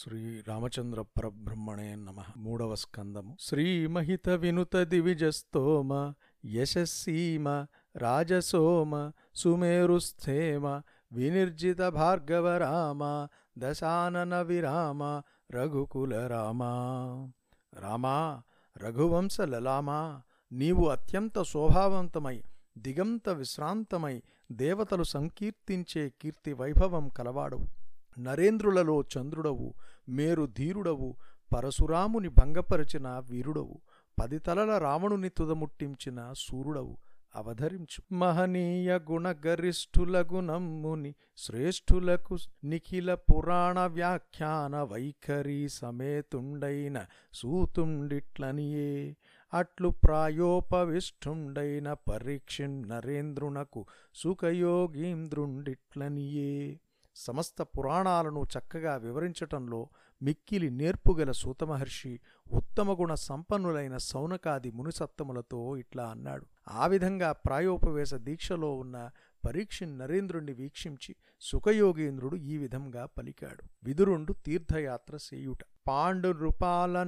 శ్రీ రామచంద్ర పరబ్రహ్మణే నమ. మూడవ స్కందము. శ్రీమహిత వినుత దివిజస్తోమ యశస్సీమ రాజసోమ సుమేరుస్థేమ వినిర్జిత భార్గవ రామ దశానన విరామ రఘుకుల రామా. రామా రఘువంశ లలామా నీవు అత్యంత శోభావంతమై దిగంత విశ్రాంతమై దేవతలు సంకీర్తించే కీర్తి వైభవం కలవాడవు. నరేంద్రులలో చంద్రుడవు మేరు ధీరుడవు పరశురాముని భంగపరచిన వీరుడవు పది తలల రావణుని తుదముట్టించిన సూర్యుడవు అవధరించు. మహనీయ గుణగరిష్ఠుల గుణమ్ముని శ్రేష్ఠులకు నిఖిల పురాణ వ్యాఖ్యాన వైఖరి సమేతుండైన సూతుండిట్లనియే. అట్లు ప్రాయోపవిష్ఠుండైన పరీక్షిన్ నరేంద్రునకు సుఖయోగీంద్రుండిట్లనియే. సమస్త పురాణాలను చక్కగా వివరించటంలో మిక్కిలి నేర్పుగల సూతమహర్షి ఉత్తమగుణ సంపన్నులైన సౌనకాది మునిసత్తములతో ఇట్లా అన్నాడు. ఆ విధంగా ప్రాయోపవేశ దీక్షలో ఉన్న పరీక్ష నరేంద్రుణ్ణి వీక్షించి సుఖయోగేంద్రుడు ఈ విధంగా పలికాడు. విదురుండు తీర్థయాత్ర సేయుట పాండునృపాల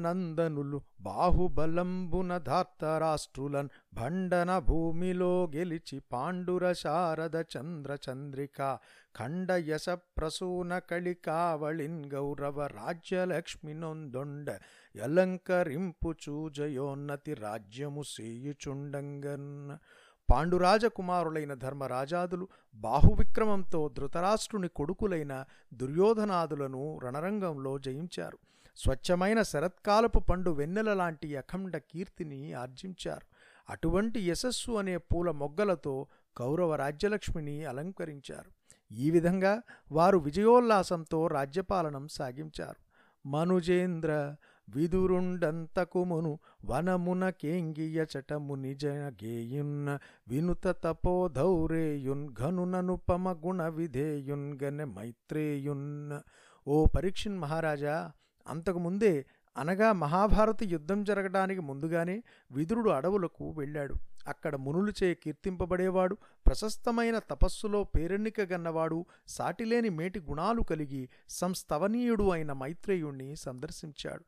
బాహుబలంబున ధార్తరాష్ట్రులన్ భండన భూమిలో గెలిచి పాండుర శారద చంద్ర చంద్రిక ఖండయస ప్రసూన కళికావళిన్ గౌరవ రాజ్యలక్ష్మి నొందొండ యలంకరింపు చూజయోన్నతి రాజ్యము సేయుచుండంగన్ పాండురాజకుమారులైన ధర్మరాజాదులు బాహువిక్రమంతో ధృతరాష్ట్రుని కొడుకులైన దుర్యోధనాదులను రణరంగంలో జయించారు స్వచ్ఛమైన శరత్కాలపు పండు వెన్నెల లాంటి అఖండ కీర్తిని ఆర్జించారు. అటువంటి యశస్సు అనే పూల మొగ్గలతో కౌరవ రాజ్యలక్ష్మిని అలంకరించారు. ఈ విధంగా వారు విజయోల్లాసంతో రాజ్యపాలనం సాగించారు. మనుజేంద్ర విదురుండంతకుమును వనమున కేంగియ చటముని గేయున్న వినుత తపోధౌరేయున్ ఘనుననుపమ గుణ విధేయున్ గనె మైత్రేయున్. ఓ పరీక్షన్ మహారాజా అంతకుముందే అనగా మహాభారత యుద్ధం జరగడానికి ముందుగానే విదురుడు అడవులకు వెళ్ళాడు. అక్కడ మునులుచే కీర్తింపబడేవాడు ప్రశస్తమైన తపస్సులో పేరెన్నిక గన్నవాడు సాటిలేని మేటి గుణాలు కలిగి సంస్తవనీయుడు అయిన మైత్రేయుణ్ణి సందర్శించాడు.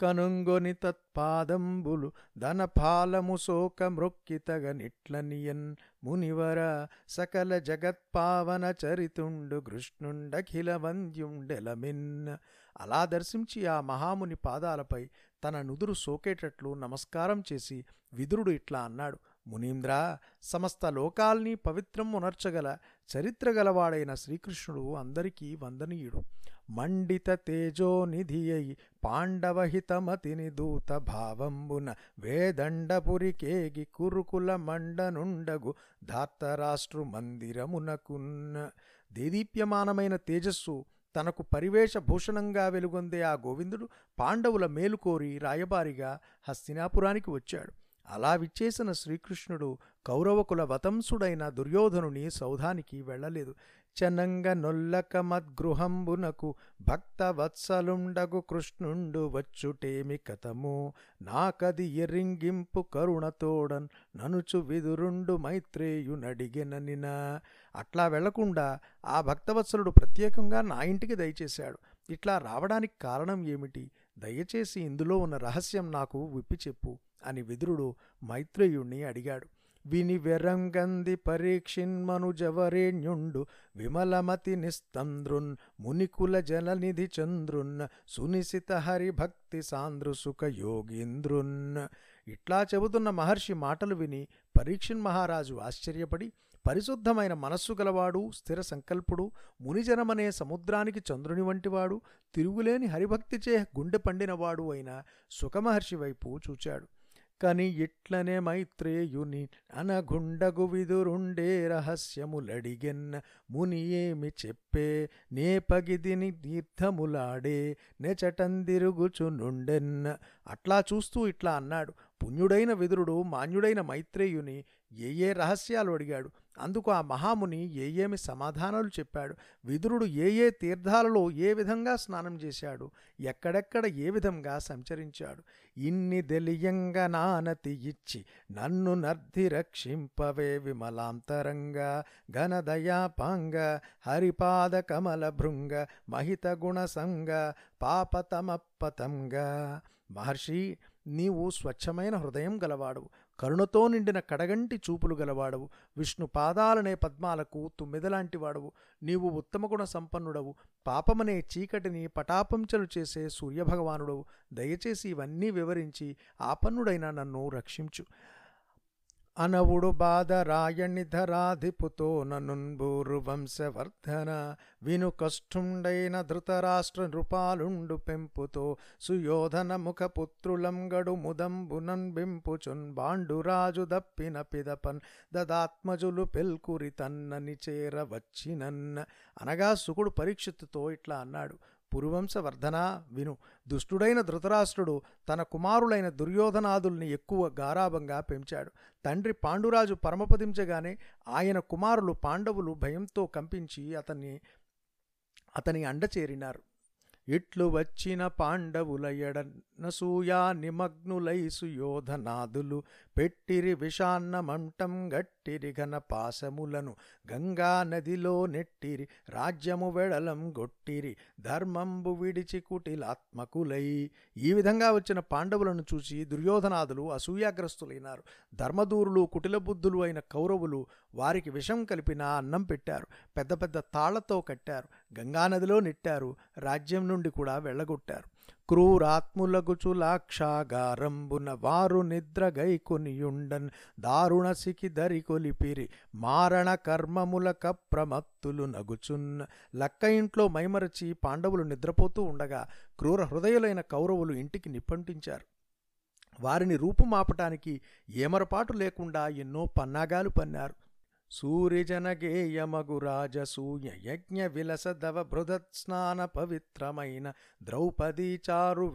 కనుంగొని తత్పాదంబులు ధనఫాలము శోక మృక్కితగ నిట్లనియన్ మునివర సకల జగత్పావన చరితుండు కృష్ణుండఖిల వంద్యుండెలమిన్ అలా దర్శించి ఆ మహాముని పాదాలపై తన నుదురు సోకేటట్లు నమస్కారం చేసి విదురుడు ఇట్లా అన్నాడు మునీంద్ర సమస్త లోకాల్ని పవిత్రం ఉనర్చగల చరిత్ర గలవాడైన శ్రీకృష్ణుడు అందరికీ వందనీయుడు. మండిత తేజోనిధి అయి పాండవహితమతిని దూత భావంబున వేదండపురికేగి కురుకుల మండనుండగు ధార్తరాష్ట్రు మందిరమునకున్న దేదీప్యమానమైన తేజస్సు తనకు పరివేష భూషణంగా వెలుగొందే ఆ గోవిందుడు పాండవుల మేలుకోరి రాయబారిగా హస్తినాపురానికి వచ్చాడు. అలా విచ్చేసిన శ్రీకృష్ణుడు కౌరవకుల వతంసుడైన దుర్యోధనుని సౌధానికి వెళ్ళలేదు. చనంగ నొల్లక మద్గృహంబునకు భక్త వత్సలుండగు కృష్ణుండు వచ్చుటేమి కథము? నాకది ఎరింగింపు కరుణతోడన్ ననుచు విదురుండు మైత్రేయునడిగెననిన అట్లా వెళ్ళకుండా ఆ భక్తవత్సలుడు ప్రత్యేకంగా నా ఇంటికి దయచేశాడు. ఇట్లా రావడానికి కారణం ఏమిటి? దయచేసి ఇందులో ఉన్న రహస్యం నాకు విప్పి చెప్పు అని విదురుడు మైత్రేయుణ్ణి అడిగాడు. విని వెరంగంది పరీక్షిన్మనుజవరేణ్యుండు విమలమతి నిస్తంద్రున్ మునికుల జలనిధి చంద్రున్ సునిశిత హరిభక్తి సాంద్రు సుఖ యోగీంద్రున్. ఇట్లా చెబుతున్న మహర్షి మాటలు విని పరీక్షిన్ మహారాజు ఆశ్చర్యపడి పరిశుద్ధమైన మనస్సు గలవాడు స్థిర సంకల్పుడు మునిజనమనే సముద్రానికి చంద్రుని వంటివాడు తిరుగులేని హరిభక్తిచే గుండె పండినవాడు అయిన సుఖమహర్షి వైపు చూచాడు. కని ఇట్లనే మైత్రేయుని అనగుండగు విదురుండే రహస్యములడిగెన్న ముని ఏమి చెప్పే నే పగిదిని తీర్థములాడే నెచటందిరుగుచునుండెన్న అట్లా చూస్తూ ఇట్లా అన్నాడు. పుణ్యుడైన విదురుడు మాన్యుడైన మైత్రేయుని ఏ ఏ రహస్యాలు అడిగాడు? అందుకు ఆ మహాముని ఏ ఏమి సమాధానాలు చెప్పాడు? విదురుడు ఏ ఏ తీర్థాలలో ఏ విధంగా స్నానం చేశాడు? ఎక్కడెక్కడ ఏ విధంగా సంచరించాడు? ఇన్ని దెలియంగ నానతి ఇచ్చి నన్ను నర్ధి రక్షింపవే విమలాంతరంగా ఘనదయాపాంగ హరిపాద కమల భృంగ మహిత గుణసంగ పాపతమప్పతంగా. మహర్షి నీవు స్వచ్ఛమైన హృదయం గలవాడు. కరుణతో నిండిన కడగంటి చూపులు గలవాడవు. విష్ణు పాదాలనే పద్మాలకు తుమ్మెదలాంటి వాడవు నీవు ఉత్తమ గుణ సంపన్నుడవు. పాపమనే చీకటిని పటాపంచలు చేసే సూర్యభగవానుడవు. దయచేసి ఇవన్నీ వివరించి ఆపన్నుడైన నన్ను రక్షించు. అనవుడు బాధ రాయణి ధరాధిపుతో ననుంబూరు వంశవర్ధన విను కష్టుండైన ధృతరాష్ట్ర నృపాలుండు పెంపుతో సుయోధన ముఖ పుత్రులంగడు ముదంబునన్ బింపుచున్ బాండురాజు దప్పిన పిదపన్ దదాత్మజులు పెల్కురి తన్నని చేరవచ్చినన్న అనగా సుకుడు పరీక్షిత్తుతో ఇట్లా అన్నాడు. పురువంశవర్ధన విను. దుష్టుడైన ధృతరాష్ట్రుడు తన కుమారులైన దుర్యోధనాదుల్ని ఎక్కువ గారాభంగా పెంచాడు. తండ్రి పాండురాజు పరమపదించగానే ఆయన కుమారులు పాండవులు భయంతో కంపించి అతన్ని అతని అండచేరినారు ఇట్లు వచ్చిన పాండవుల ఎడనసూయా నిమగ్నులై సుయోధనాదులు పెట్టిరి విషాన్నమంటం గట్టిరి ఘన పాశములను గంగా నదిలో నెట్టిరి రాజ్యము వెడలం గొట్టిరి ధర్మంబు విడిచి కుటిలాత్మకులై. ఈ విధంగా వచ్చిన పాండవులను చూసి దుర్యోధనాదులు అసూయాగ్రస్తులైనారు. ధర్మదూరులు కుటిలబుద్ధులు అయిన కౌరవులు వారికి విషం కలిపిన అన్నం పెట్టారు. పెద్ద పెద్ద తాళ్ళతో కట్టారు. గంగానదిలో నెట్టారు. రాజ్యం నుండి కూడా వెళ్ళగొట్టారు. క్రూరాత్ములగుచు లాక్షాగారంబున వారు నిద్రగైకొనియుండన్ దారుణ సికి దరికొలిపిరి మారణ కర్మముల కప్రమత్తులు నగుచున్న లక్క ఇంట్లో మైమరచి పాండవులు నిద్రపోతూ ఉండగా క్రూర హృదయులైన కౌరవులు ఇంటికి నిప్పంటించారు. వారిని రూపుమాపటానికి ఏమరపాటు లేకుండా ఎన్నో పన్నాగాలు పన్నారు. సూర్యజనగేయమగు రాజసూయ యజ్ఞ విలసదవ బృదత్ స్నాన పవిత్రమైన ద్రౌపదీ చారు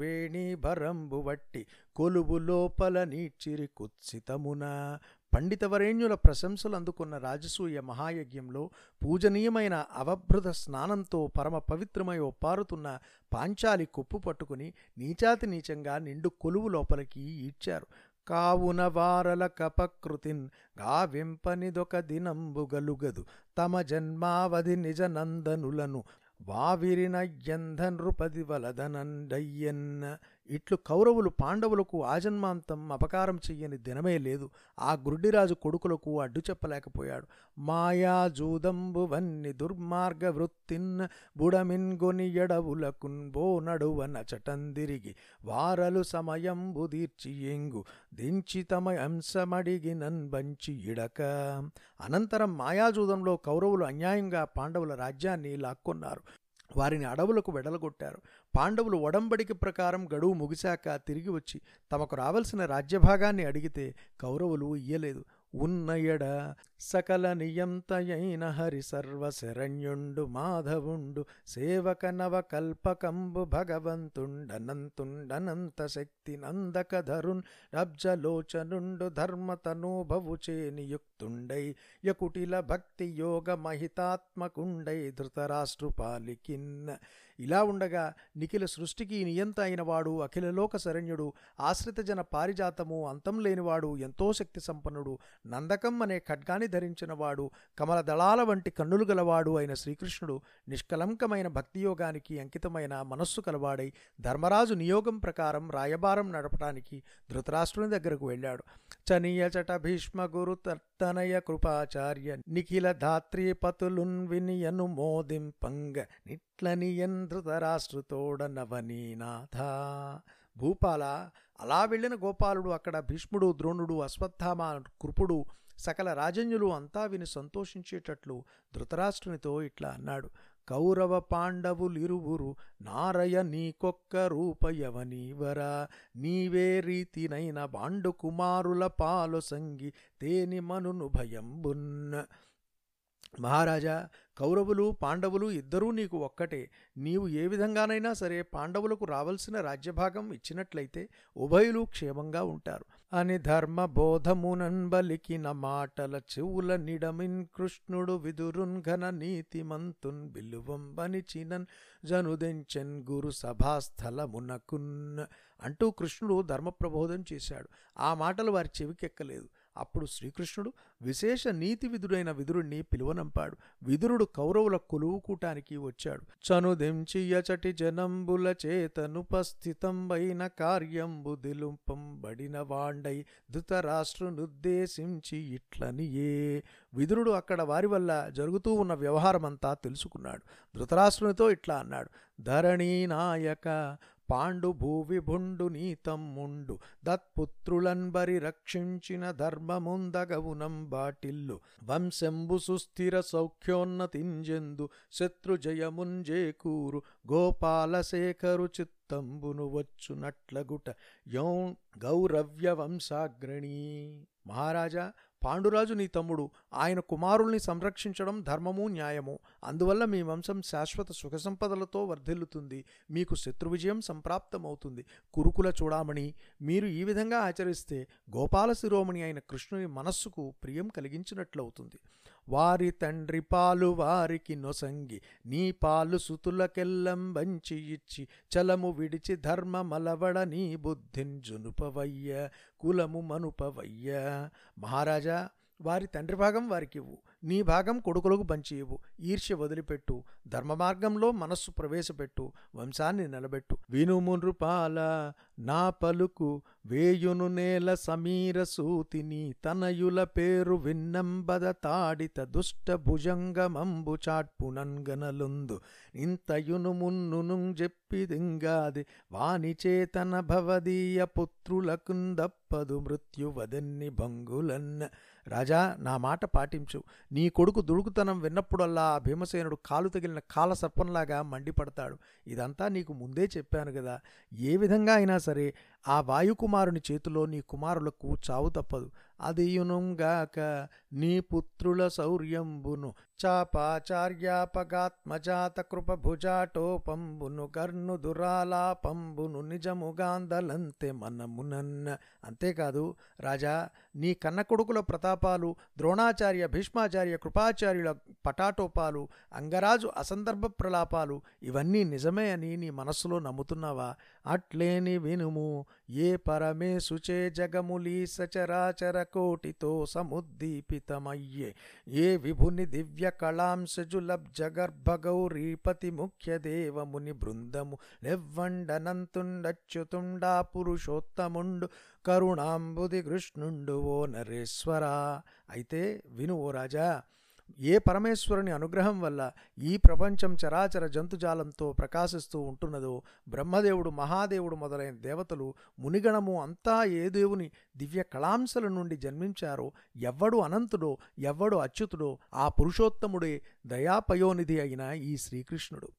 భరంబు వట్టి కొలువు లోపల నీచిరి కుత్సితమున. పండితవరేణ్యుల ప్రశంసలు అందుకున్న రాజసూయ మహాయజ్ఞంలో పూజనీయమైన అవభృత స్నానంతో పరమ పవిత్రమై ఒప్పారుతున్న పాంచాలి కొప్పు పట్టుకుని నీచాతి నీచంగా నిండు కొలువు లోపలికి ఈడ్చారు. కావున వారల కపకృతిన్ గావింపనిదొక దినంబుగలుగదు. తమ జన్మావధి నిజ నందనులను వావిరిన ఎంధనృపది వలదనండయ్యన్న ఇట్లు కౌరవులు పాండవులకు ఆజన్మాంతం అపకారం చెయ్యని దినమే లేదు. ఆ గుడ్డిరాజు కొడుకులకు అడ్డు చెప్పలేకపోయాడు. మాయా జూదంబువన్ని దుర్మార్గ వృత్తిన్ బుడమిన్గొని ఎడవులకున్ బో నడువన చటందిరిగి వారలు సమయంబు దీర్చి ఎంగు దించి తమ అంశమడిగినన్ బంచి ఇడక. అనంతరం మాయాజూదంలో కౌరవులు అన్యాయంగా పాండవుల రాజ్యాన్ని లాక్కొన్నారు. వారిని అడవులకు వెడలగొట్టారు. పాండవులు ఒడంబడికి ప్రకారం గడువు ముగిశాక తిరిగి వచ్చి తమకు రావలసిన రాజ్యభాగాన్ని అడిగితే కౌరవులు ఇయ్యలేదు. ఉన్నయడ సకల నియంతయైన హరి సర్వశరణ్యుండు మాధవుండు సేవక నవ కల్పకంబు భగవంతుండనంతుండనంత శక్తి నందకధరున్ రబ్జలోచనుండు నియుక్త భక్తుండై యకుటిల భక్తి యోగ మహితాత్మకుండై ధృతరాష్ట్రుపాలికిన్. ఇలా ఉండగా నిఖిల సృష్టికి నియంత అయినవాడు అఖిలలోక శరణ్యుడు ఆశ్రితజన పారిజాతము అంతం లేనివాడు ఎంతో శక్తి సంపన్నుడు నందకం అనే ఖడ్గాని ధరించినవాడు కమల దళాల వంటి కన్నులు గలవాడు అయిన శ్రీకృష్ణుడు నిష్కలంకమైన భక్తియోగానికి అంకితమైన మనస్సు కలవాడై ధర్మరాజు నియోగం ప్రకారం రాయబారం నడపడానికి ధృతరాష్ట్రుని దగ్గరకు వెళ్ళాడు. చనీయ చట భీష్మ గురు తనయ కృపాచార్య నిఖిల ధాత్రీపతులున్ వినియను మోదింపంగ నిట్లనియన్ ధృతరాష్ట్రుతోడ నవనీనాథ. భూపాల అలా వెళ్ళిన గోపాలుడు అక్కడ భీష్ముడు ద్రోణుడు అశ్వత్థామ కృపుడు సకల రాజన్యులు అంతా విని సంతోషించేటట్లు ధృతరాష్ట్రునితో ఇట్లా అన్నాడు. కౌరవ పాండవులిరువురు నారయ నీకొక్క రూపయవనీవరా. నీవే రీతినైన బాండు కుమారుల పాలు సంగి తేని మనును భయంబున్. మహారాజా కౌరవులు పాండవులు ఇద్దరూ నీకు ఒక్కటే. నీవు ఏ విధంగానైనా సరే పాండవులకు రావలసిన రాజ్యభాగం ఇచ్చినట్లయితే ఉభయులు క్షేమంగా ఉంటారు. అని ధర్మబోధమునన్ బలికిన మాటల చెవుల నిడమిన్ కృష్ణుడు విదురున్ ఘన నీతిమంతున్ బిలువంబనిచినన్ జనుదెంచెన్ గురు సభాస్థలమునకున్ అంటూ కృష్ణుడు ధర్మప్రబోధం చేశాడు. ఆ మాటలు వారి చెవికెక్కలేదు. అప్పుడు శ్రీకృష్ణుడు విశేష నీతి విధుడైన విదురుణ్ణి పిలువనంపాడు. విదురుడు కౌరవుల కొలువుకూటానికి వచ్చాడు. చనుదించియచటి జనంబుల చేతనుపస్థితంబైన కార్యంబు దిలుంపంబడిన వాండై ధృతరాష్ట్రునుద్దేశించి ఇట్లనియే. విదురుడు అక్కడ వారి వల్ల జరుగుతూ ఉన్న వ్యవహారమంతా తెలుసుకున్నాడు. ధృతరాష్ట్రునితో ఇట్లా అన్నాడు. ధరణీ నాయక పాండు భూవిభుండు నీతమ్ముండు దత్పుత్రులన్బరి రక్షించిన ధర్మముందగవునం బాటిల్లు వంశంబు సుస్థిర సౌఖ్యోన్నతింజెందు శత్రుజయముంజేకూరు గోపాలశేఖరు చిత్తంబును వచ్చునట్లగుట యౌ గౌరవ్య వంశాగ్రణీ మహారాజా పాండురాజు నీ తమ్ముడు ఆయన కుమారుల్ని సంరక్షించడం ధర్మము న్యాయము. అందువల్ల మీ వంశం శాశ్వత సుఖ సంపదలతో వర్ధిల్లుతుంది. మీకు శత్రు విజయం సంప్రాప్తమవుతుంది. కురుకుల చూడామణి మీరు ఈ విధంగా ఆచరిస్తే గోపాల శిరోమణి అయిన కృష్ణుని మనస్సుకు ప్రియం కలిగించినట్లవుతుంది. వారి తండ్రి పాలు వారికి నొసంగి నీ పాలు సుతులకెల్లం వంచి ఇచ్చి చలము విడిచి ధర్మమలవడ నీ బుద్ధిం జునుపవయ్య కులము మనుపవయ్య. మహారాజా వారి తండ్రి భాగం వారికి ఇవ్వు. నీ భాగం కొడుకులకు పంచి ఇవ్వు. ఈర్ష్య వదిలిపెట్టు. ధర్మ మార్గంలో మనస్సు ప్రవేశపెట్టు. వంశాన్ని నిలబెట్టు. వినుమునృపాల నా పలుకు వేయును నేల సమీర సూతిని తనయుల పేరు విన్నంబద తాడిత దుష్ట భుజంగమంబు చాట్పునంగనలుందు ఇంతయును మున్నును చెప్పిదింగాది వాని చేతన భవదీయ పుత్రులకుందప్పదు మృత్యువదన్ని భంగులన్న రాజా నా మాట పాటించు. నీ కొడుకు దుడుకుతనం విన్నప్పుడల్లా ఆ భీమసేనుడు కాలు తగిలిన కాల సర్పంలాగా మండిపడతాడు. ఇదంతా నీకు ముందే చెప్పాను కదా ఏ విధంగా అయినా సరే ఆ వాయుకుమారుని చేతిలో నీ కుమారులకు చావు తప్పదు. అదియునుగాక నీ పుత్రుల శౌర్యంబును చాపాచార్యాపగాత్మజాత కృపభుజాటోపంబును కర్ణు దురాలాపంబును నిజముగాందలంతే మనమునన్న. అంతేకాదు రాజా నీ కన్న కొడుకుల ప్రతాపాలు ద్రోణాచార్య భీష్మాచార్య కృపాచార్యుల పటాటోపాలు అంగరాజు అసందర్భ ప్రలాపాలు ఇవన్నీ నిజమే అని నీ మనస్సులో నమ్ముతున్నావా? అట్లేని వినుము. ఏ పరమేశుచే జగములీ సచరాచర కోటితో సముద్దీపితమయ్యే. ఏ విభుని దివ్య కళాంశజులబ్జగర్భగౌరీపతి ముఖ్య దేవముని బృందము లెవ్వండనంతుండచ్యుతుండా పురుషోత్తముండు కరుణాంబుది కృష్ణుండు ఓ నరేశ్వరా. అయితే విను ఓ రాజా ఏ పరమేశ్వరుని అనుగ్రహం వల్ల ఈ ప్రపంచం చరాచర జంతుజాలంతో ప్రకాశిస్తూ ఉంటున్నదో బ్రహ్మదేవుడు మహాదేవుడు మొదలైన దేవతలు మునిగణము అంతా ఏ దేవుని దివ్య కళాంశల నుండి జన్మించారో ఎవ్వడు అనంతుడో ఎవ్వడు అచ్యుతుడో ఆ పురుషోత్తముడే దయాపయోనిధి అయిన ఈ శ్రీకృష్ణుడు.